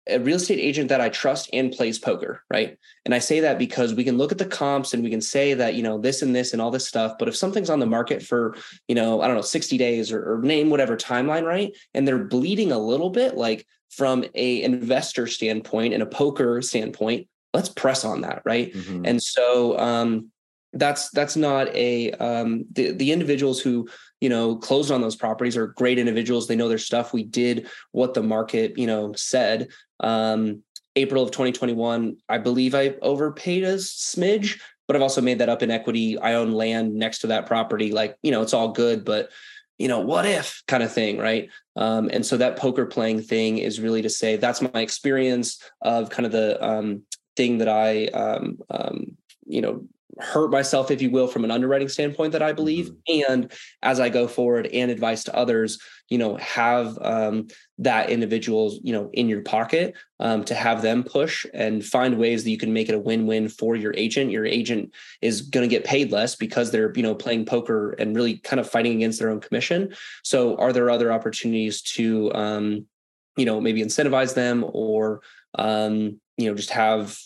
[SPEAKER 2] a real estate agent that I trust and plays poker, right? And I say that because we can look at the comps and we can say that you know this and this and all this stuff, but if something's on the market for you know I don't know sixty days or, or name whatever timeline, right, and they're bleeding a little bit, like from a investor standpoint and a poker standpoint, let's press on that, right?
[SPEAKER 1] Mhm.
[SPEAKER 2] and so um, that's that's not a um, the the individuals who you know closed on those properties are great individuals. They know their stuff. We did what the market you know said. Um, april of 2021 i believe i overpaid a smidge but i've also made that up in equity. I own land next to that property. Like you know it's all good but you know what if kind of thing right? Um, and so that poker playing thing is really to say that's my experience of kind of the um, thing that i um, um, you know hurt myself, if you will, from an underwriting standpoint that I believe. Mm-hmm. And as I go forward and advice to others, you know, have um, that individual, you know, in your pocket um, to have them push and find ways that you can make it a win-win for your agent. Your agent is going to get paid less because they're, you know, playing poker and really kind of fighting against their own commission. So are there other opportunities to, um, you know, maybe incentivize them or, um, you know, just have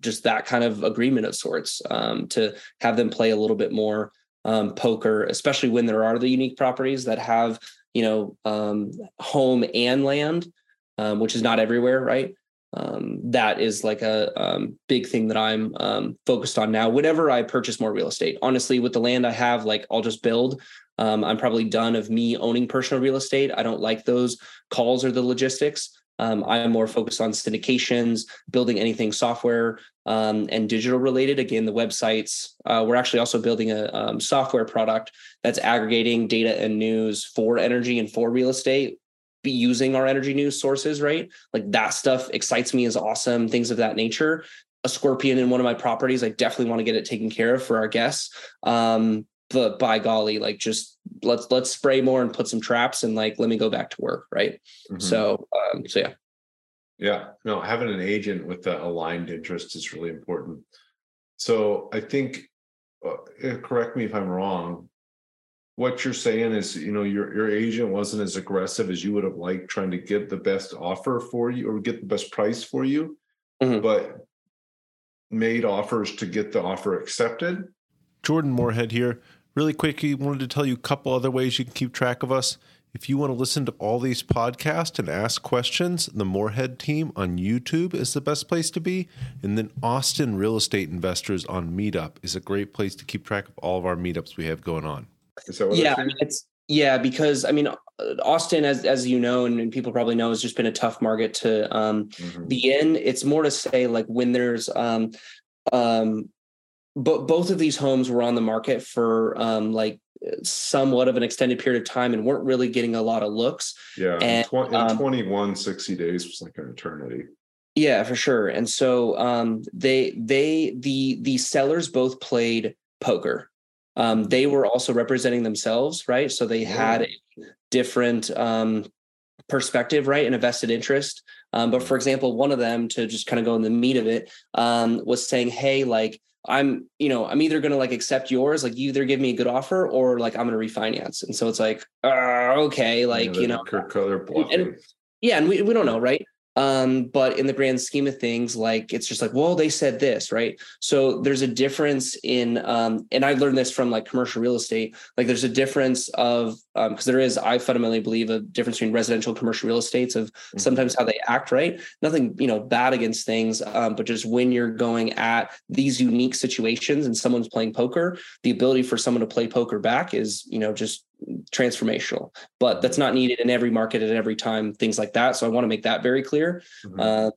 [SPEAKER 2] just that kind of agreement of sorts um, to have them play a little bit more um, poker, especially when there are the unique properties that have you know um, home and land, um, which is not everywhere, right? Um, that is like a um, big thing that I'm focused on now. Whenever I purchase more real estate, honestly, with the land I have, like I'll just build. I'm probably done of me owning personal real estate. I don't like those calls or the logistics. Um, I'm more focused on syndications, building anything software um, and digital related. Again, the websites. Uh, we're actually also building a um, software product that's aggregating data and news for energy and for real estate. Be using our energy news sources, right? Like that stuff excites me, is awesome. Things of that nature. A scorpion in one of my properties, I definitely want to get it taken care of for our guests. Um, but by golly, like just let's let's spray more and put some traps and like let me go back to work, right? Mm-hmm. So um, so yeah.
[SPEAKER 1] Yeah, no, having an agent with the aligned interest is really important. So I think, uh, eh, correct me if I'm wrong. What you're saying is, you know, your your agent wasn't as aggressive as you would have liked, trying to get the best offer for you or get the best price for you, mm-hmm. but made offers to get the offer accepted.
[SPEAKER 3] Jordan Moorhead here. Really quickly, wanted to tell you a couple other ways you can keep track of us. If you want to listen to all these podcasts and ask questions, the Moorhead team on YouTube is the best place to be. And then Austin Real Estate Investors on Meetup is a great place to keep track of all of our meetups we have going on.
[SPEAKER 2] yeah, it's yeah, because I mean, Austin, as as you know, and, and, people probably know, has just been a tough market to um, mm-hmm. be in. It's more to say like when there's um, um, but both of these homes were on the market for um, like somewhat of an extended period of time and weren't really getting a lot of looks.
[SPEAKER 1] Yeah. And, in um, 21, 60 days was like an eternity.
[SPEAKER 2] Yeah, for sure. And so um, they they the the sellers both played poker. Um, they were also representing themselves, right? So they had a different um, perspective, right, and a vested interest. Um, but for example, one of them, to just kind of go in the meat of it, um, was saying, "Hey, like I'm, you know, I'm either going to like accept yours, like you either give me a good offer or like I'm going to refinance. And so it's like, uh, okay, like, you know, and, and, yeah. And we, we don't know, right. Um, but in the grand scheme of things, like it's just like, well, they said this, right? So there's a difference in, um, and I learned this from like commercial real estate. Like there's a difference of um, because um, there is, I fundamentally believe, a difference between residential commercial real estates of mm-hmm. sometimes how they act, right? Nothing, you know, bad against things, um, but just when you're going at these unique situations and someone's playing poker, the ability for someone to play poker back is, you know, just transformational but that's not needed in every market at every time things like that. So i want to make that very clear. Mm-hmm. uh,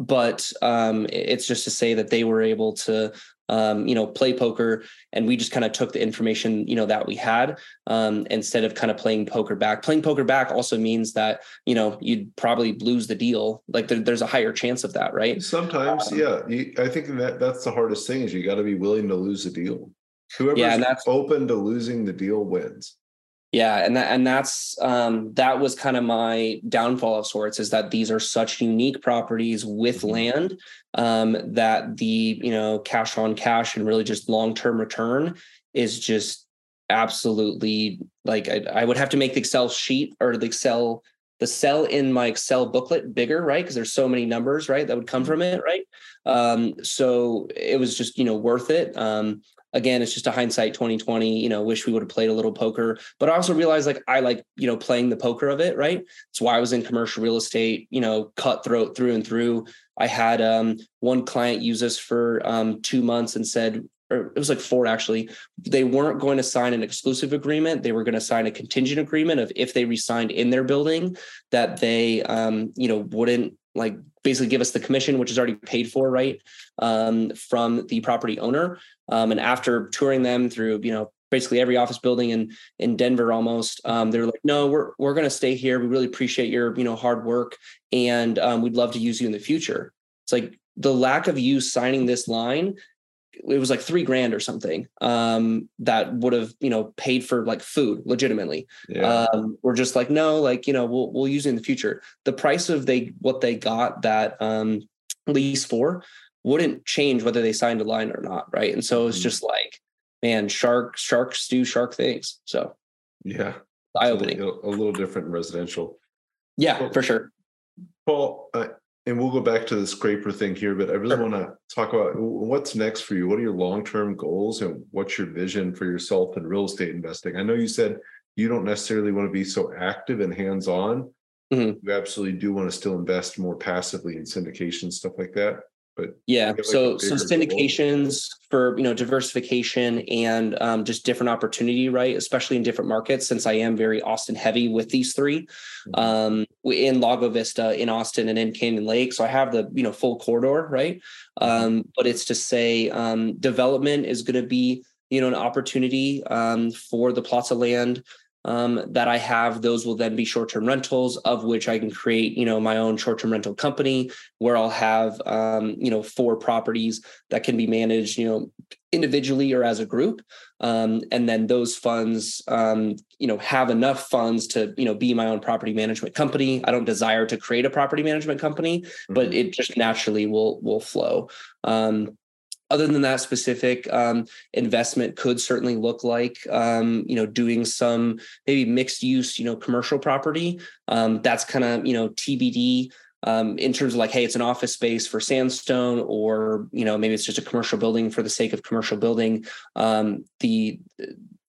[SPEAKER 2] but um, it's just to say that they were able to um, you know play poker and we just kind of took the information you know that we had um, instead of kind of playing poker back. Playing poker back also means that you know you'd probably lose the deal. Like there, there's a higher chance of that right?
[SPEAKER 1] Sometimes um, yeah. You, i think that that's the hardest thing is you got to be willing to lose a deal Whoever's yeah, and that's, open to losing the deal wins.
[SPEAKER 2] Yeah, and that and that's um, that was kind of my downfall of sorts is that these are such unique properties with mm-hmm. land um, that the you know cash on cash and really just long term return is just absolutely like I, I, would have to make the Excel sheet or the Excel the cell in my Excel booklet bigger, right? Because there's so many numbers, right, that would come mm-hmm. from it, right? Um, so it was just you know worth it. Um, again it's just a hindsight 2020 you know wish we would have played a little poker. But i also realized like i like you know playing the poker of it right? That's why i was in commercial real estate you know cutthroat through and through. I had um, one client use us for um, two months and said or it was like four actually. They weren't going to sign an exclusive agreement. They were going to sign a contingent agreement of if they resigned in their building that they um, you know wouldn't like basically give us the commission, which is already paid for, right, um, from the property owner. Um, and after touring them through, you know, basically every office building in in Denver almost, um, they're like, no, we're we're going to stay here. We really appreciate your you know hard work, and um, we'd love to use you in the future. It's like the lack of you signing this line it was like three grand or something um, that would have you know paid for like food legitimately
[SPEAKER 1] Yeah.
[SPEAKER 2] um, we're just like no like you know we'll we'll use it in the future the price of they what they got that um, lease for wouldn't change whether they signed a line or not right and so it's
[SPEAKER 1] Mhm.
[SPEAKER 2] just like man shark sharks do shark things so
[SPEAKER 1] yeah.
[SPEAKER 2] eye opening
[SPEAKER 1] little, a little different in residential.
[SPEAKER 2] yeah for sure
[SPEAKER 1] Paul, uh, and we'll go back to the scraper thing here, but I really
[SPEAKER 2] Sure.
[SPEAKER 1] want to talk about what's next for you. What are your long term goals and what's your vision for yourself in real estate investing? I know you said you don't necessarily want to be so active and hands on.
[SPEAKER 2] Mhm.
[SPEAKER 1] You absolutely do want to still invest more passively in syndication, stuff like that. But
[SPEAKER 2] Yeah.
[SPEAKER 1] like,
[SPEAKER 2] So so
[SPEAKER 1] bigger goal?
[SPEAKER 2] syndications for you know diversification and um, just different opportunity, right? Especially in different markets, since I am very Austin heavy with these 3
[SPEAKER 1] Mhm.
[SPEAKER 2] Um, in Lago Vista, in Austin, and in Canyon Lake. So I have the you know full corridor, right? Um, but it's to say um, development is going to be you know an opportunity um, for the plots of land um, that I have. Those will then be short-term rentals, of which I can create you know my own short-term rental company where I'll have um, you know four properties that can be managed you know individually or as a group, um, and then those funds um, you know have enough funds to you know be my own property management company. I don't desire to create a property management company, but
[SPEAKER 1] Mhm.
[SPEAKER 2] it just naturally will will flow. Um, other than that specific um, investment could certainly look like um, you know doing some maybe mixed use you know commercial property. Um, that's kind of you know tbd um, in terms of like hey it's an office space for sandstone or you know maybe it's just a commercial building for the sake of commercial building. Um, the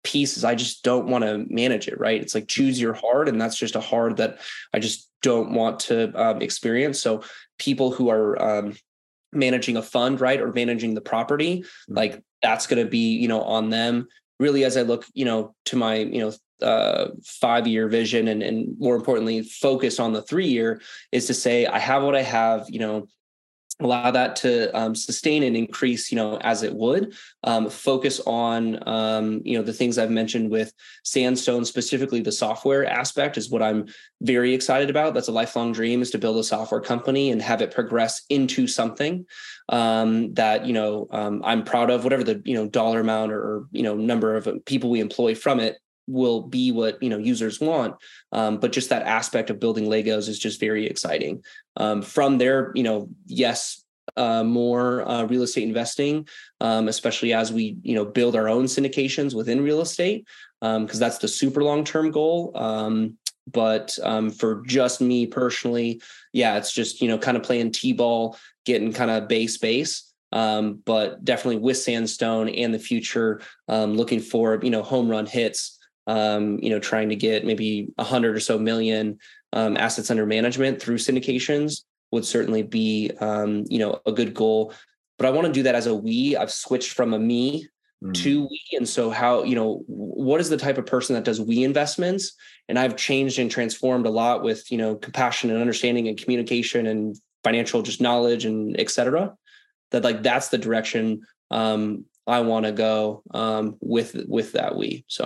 [SPEAKER 2] piece is i just don't want to manage it right? It's like choose your hard and that's just a hard that i just don't want to um, experience. So people who are managing a fund right or managing the property
[SPEAKER 1] Mhm.
[SPEAKER 2] like that's going to be you know on them really as i look you know to my you know uh, five year vision and and more importantly focus on the three year is to say i have what i have you know allow that to um, sustain and increase you know as it would. Um, focus on um, you know the things i've mentioned with sandstone specifically the software aspect is what i'm very excited about. That's a lifelong dream is to build a software company and have it progress into something um, that you know um, i'm proud of whatever the you know dollar amount or, or you know number of people we employ from it will be what you know users want. Um, but just that aspect of building legos is just very exciting. Um, from there you know yes uh, more uh, real estate investing um, especially as we you know build our own syndications within real estate because that's the super long term goal. Um, but um, for just me personally yeah it's just you know kind of playing t-ball getting kind of base base. Um, but definitely with sandstone and the future um, looking for you know home run hits um, you know, trying to get maybe a hundred or so million um, assets under management through syndications would certainly be, um, you know, a good goal. But I want to do that as a we. I've switched from a me
[SPEAKER 1] Mhm.
[SPEAKER 2] to we, and so how, you know, what is the type of person that does we investments? And I've changed and transformed a lot with, you know, compassion and understanding and communication and financial just knowledge and et cetera. That like that's the direction um, I want to go um, with with that we. So.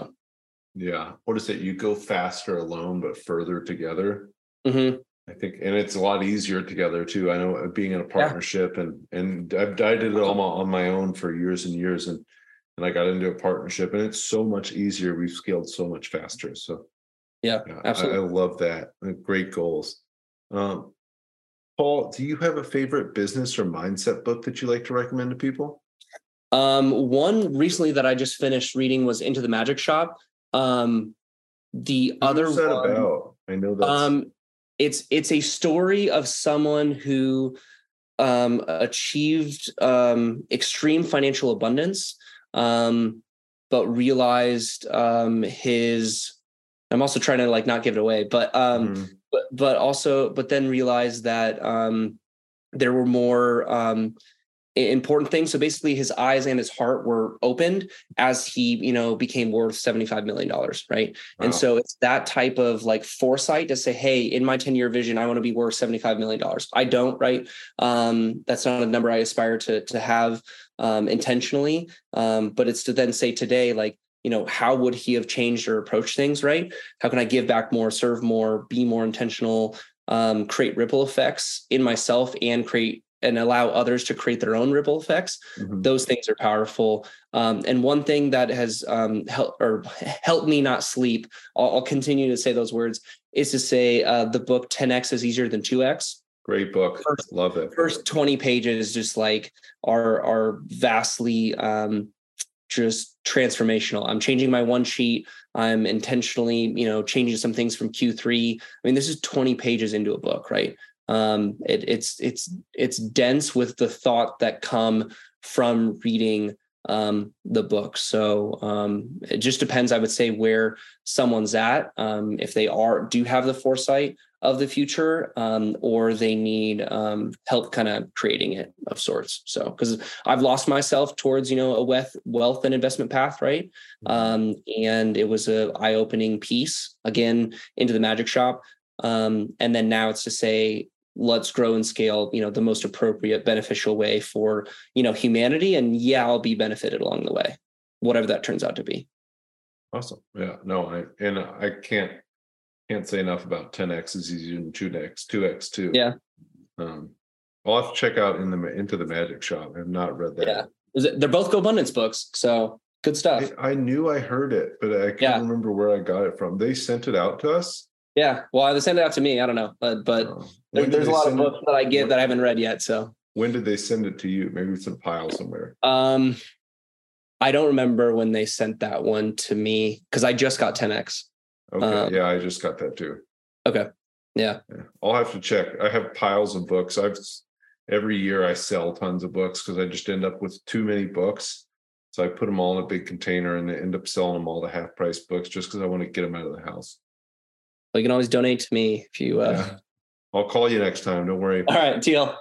[SPEAKER 1] Yeah. What is it? You go faster alone, but further together.
[SPEAKER 2] mhm.
[SPEAKER 1] I think, and it's a lot easier together too. I know uh, being in a partnership and and I've, I did it all my, on my own for years and years, and and I got into a partnership, and it's so much easier. We've scaled so much faster. So
[SPEAKER 2] Yeah,
[SPEAKER 1] yeah, I, I
[SPEAKER 2] absolutely.
[SPEAKER 1] love that. Uh, Great goals. Um, Paul, do you have a favorite business or mindset book that you like to recommend to people?
[SPEAKER 2] Um, one recently that I just finished reading was Into the Magic Shop. Um, the other
[SPEAKER 1] Who's that
[SPEAKER 2] one,
[SPEAKER 1] about? I know that.
[SPEAKER 2] um, it's it's a story of someone who um, achieved um, extreme financial abundance, um, but realized um, his. I'm also trying to like not give it away, but um,
[SPEAKER 1] Mhm.
[SPEAKER 2] but but also but then realized that um, there were more um, important things. So basically, his eyes and his heart were opened as he you know became worth seventy five million dollars, right? And so it's that type of like foresight to say, hey, in my 10 year vision, I want to be worth $75 million. I don't, right? Um, that's not a number I aspire to, to have um, intentionally. Um, but it's to then say today, like, you know, how would he have changed or approached things, right? How can I give back more, serve more, be more intentional, um, create ripple effects in myself and create and allow others to create their own ripple effects
[SPEAKER 1] Mhm.
[SPEAKER 2] those things are powerful um, and one thing that has um, helped or helped me not sleep I'll, I'll continue to say those words is to say uh, the book 10x is easier than 2x
[SPEAKER 1] Great book.
[SPEAKER 2] First-
[SPEAKER 1] Love it.
[SPEAKER 2] first 20 pages just like are are vastly um just transformational i'm changing my one sheet i'm intentionally you know changing some things from q3 i mean this is 20 pages into a book right um it, it's it's it's dense with the thought that come from reading um the book. So um it just depends i would say where someone's at. Um if they are do have the foresight of the future um, or they need um, help kind of creating it of sorts. So because i've lost myself towards you know a wealth wealth and investment path right? Um, and it was a eye-opening piece again into the magic shop. Um, and then now it's to say let's grow and scale you know the most appropriate beneficial way for you know humanity and yeah i'll be benefited along the way whatever that turns out to be
[SPEAKER 1] Awesome. Yeah. No, I and I can't can't say enough about 10x is easier than 2x, 2x too.
[SPEAKER 2] Yeah.
[SPEAKER 1] Um, I'll have to check out in the into the magic shop. I have not read that.
[SPEAKER 2] Yeah. Is it- they're both go abundance books so good stuff
[SPEAKER 1] I, I knew I heard it, but I can't
[SPEAKER 2] Yeah.
[SPEAKER 1] remember where I got it from. They sent it out to us.
[SPEAKER 2] Yeah, well, they send it out to me. I don't know, but but
[SPEAKER 1] Oh.
[SPEAKER 2] there, there's a lot of
[SPEAKER 1] it-
[SPEAKER 2] books that I get that I haven't read yet. So,
[SPEAKER 1] When did they send it to you? Maybe it's in a pile somewhere.
[SPEAKER 2] um, I don't remember when they sent that one to me because I just got 10x.
[SPEAKER 1] Okay.
[SPEAKER 2] Um,
[SPEAKER 1] yeah, I just got that too.
[SPEAKER 2] Okay, yeah,
[SPEAKER 1] Yeah. I'll have to check. I have piles of books. I've every year I sell tons of books because I just end up with too many books. So I put them all in a big container and I end up selling them all to half price books just because I want to get them out of the house.
[SPEAKER 2] Well, you can always donate to me if you. Uh...
[SPEAKER 1] Yeah. I'll call you next time. Don't worry.
[SPEAKER 2] All right, deal.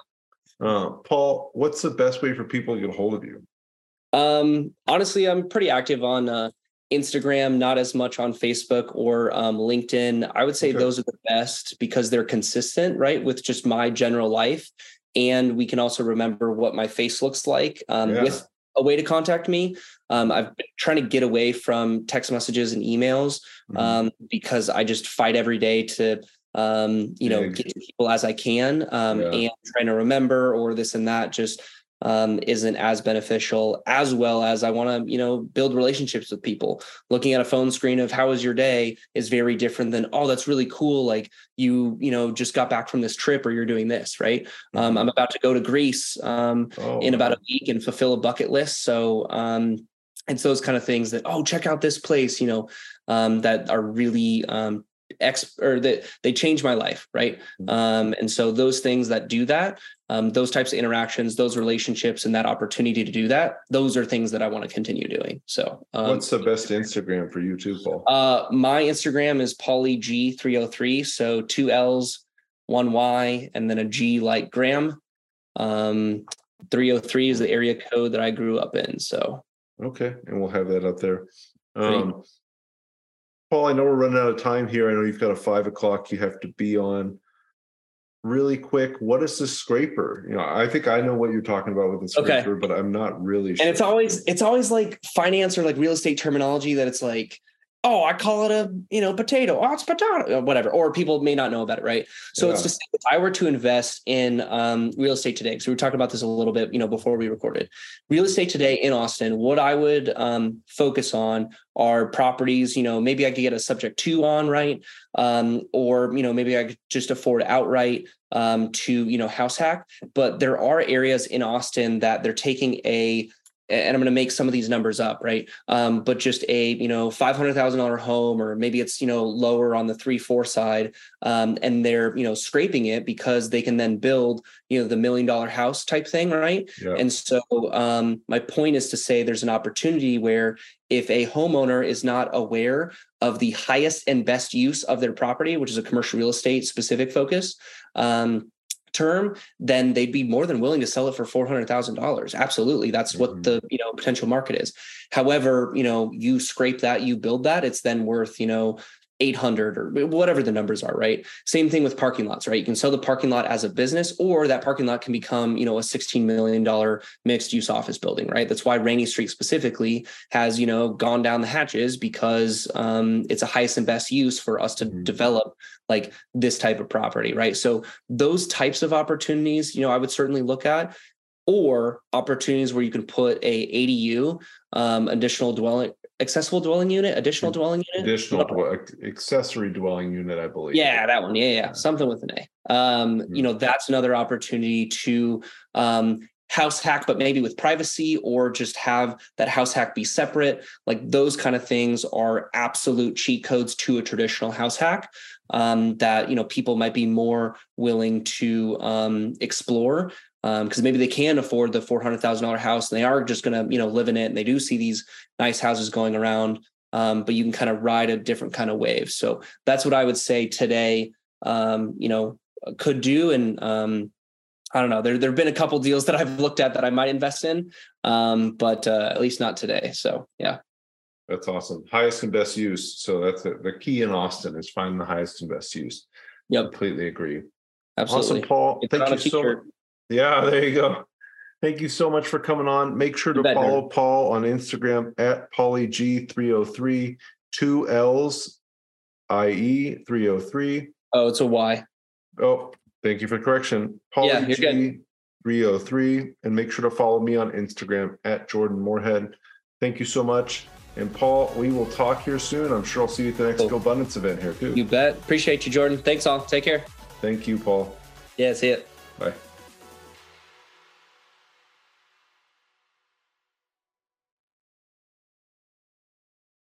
[SPEAKER 1] Uh, Paul, what's the best way for people to get a hold of you?
[SPEAKER 2] Um, honestly, I'm pretty active on uh, Instagram, not as much on Facebook or um, LinkedIn. I would say
[SPEAKER 1] Okay.
[SPEAKER 2] those are the best because they're consistent, right, with just my general life, and we can also remember what my face looks like um,
[SPEAKER 1] Yeah.
[SPEAKER 2] with a way to contact me. Um, I've been trying to get away from text messages and emails
[SPEAKER 1] Mhm.
[SPEAKER 2] um, because I just fight every day to, um, you know,
[SPEAKER 1] Yeah.
[SPEAKER 2] get to people as I can, um,
[SPEAKER 1] Yeah.
[SPEAKER 2] and trying to remember or this and that just um, isn't as beneficial. As well as I want to, you know, build relationships with people. Looking at a phone screen of how was your day is very different than oh, that's really cool. Like you, you know, just got back from this trip or you're doing this, right? Um, I'm about to go to Greece. Um,
[SPEAKER 1] Oh,
[SPEAKER 2] in about a week and fulfill a bucket list. So um, it's those kind of things that oh, check out this place, you know, um, that are really um, ex or that they change my life, right? Um, and so those things that do that, um, those types of interactions, those relationships, and that opportunity to do that, those are things that I want to continue doing. So um,
[SPEAKER 1] What's the best Instagram for you too, Paul?
[SPEAKER 2] uh, my Instagram is PaullyG303. So two L's, one Y, and then a G like Graham. Um, 303 is the area code that I grew up in. So
[SPEAKER 1] Okay, and we'll have that up there. Um, Paul, I know we're running out of time here. I know you've got a five o'clock you have to be on. Really quick, what is the scraper? You know, I think I know what you're talking about with the
[SPEAKER 2] Okay.
[SPEAKER 1] scraper, but I'm not really sure.
[SPEAKER 2] and it's always it's always like finance or like real estate terminology that it's like oh i call it a you know potato. Oh it's potato or whatever or people may not know about it right? So it's
[SPEAKER 1] Yeah.
[SPEAKER 2] just if i were to invest in um, real estate today because we were talking about this a little bit you know before we recorded. Real estate today in austin what i would um, focus on are properties you know maybe i could get a subject to on right? Um, or you know maybe i could just afford outright um, to you know house hack. But there are areas in austin that they're taking a and I'm going to make some of these numbers up, right? Um, but just a you know five hundred thousand dollar home, or maybe it's you know lower on the three four side, um, and they're you know scraping it because they can then build you know the million dollar house type thing, right?
[SPEAKER 1] Yeah.
[SPEAKER 2] And so um, my point is to say there's an opportunity where if a homeowner is not aware of the highest and best use of their property, which is a commercial real estate specific focus. Um, term then they'd be more than willing to sell it for $400,000 absolutely. That's
[SPEAKER 1] Mhm.
[SPEAKER 2] what the you know potential market is. However you know you scrape that you build that it's then worth you know 800 or whatever the numbers are, right? Same thing with parking lots, right? You can sell the parking lot as a business, or that parking lot can become, you know, a $16 million mixed use office building, right? That's why Rainey Street specifically has, you know, gone down the hatches because um, it's a highest and best use for us to mm-hmm. develop like this type of property, right? So those types of opportunities, you know, I would certainly look at or opportunities where you can put a ADU, um, additional dwelling accessible dwelling unit, additional dwelling unit,
[SPEAKER 1] additional accessory dwelling unit, I believe.
[SPEAKER 2] Yeah, that one. Yeah, yeah, something with an A. Um, mm-hmm. You know, that's another opportunity to um, house hack, but maybe with privacy, or just have that house hack be separate. Like those kind of things are absolute cheat codes to a traditional house hack um, that you know people might be more willing to um, explore because um, maybe they can afford the four hundred thousand dollar house and they are just going to you know live in it and they do see these nice houses going around. Um, but you can kind of ride a different kind of wave. So that's what I would say today. Um, you know, could do and um, I don't know. There there have been a couple deals that I've looked at that I might invest in, um, but uh, at least not today. So yeah.
[SPEAKER 1] That's awesome. Highest and best use. So that's the, the key in Austin is finding the highest and best use.
[SPEAKER 2] Yep.
[SPEAKER 1] Completely agree.
[SPEAKER 2] Absolutely.
[SPEAKER 1] Awesome, Paul. It's Thank you so much. Yeah, there you go. Thank you so much for coming on. Make sure to follow Paul on Instagram at PaulieG303, two L's, IE 303.
[SPEAKER 2] Oh, it's a Y.
[SPEAKER 1] Oh, thank you for the correction. Paully G 303. And make sure to follow me on Instagram at Jordan Moorhead. Thank you so much. And Paul, we will talk here soon. I'm sure I'll see you at the next cool. Abundance event here too.
[SPEAKER 2] You bet. Appreciate you, Jordan. Thanks all. Take care.
[SPEAKER 1] Thank you, Paul.
[SPEAKER 2] Yeah, see it.
[SPEAKER 1] Bye.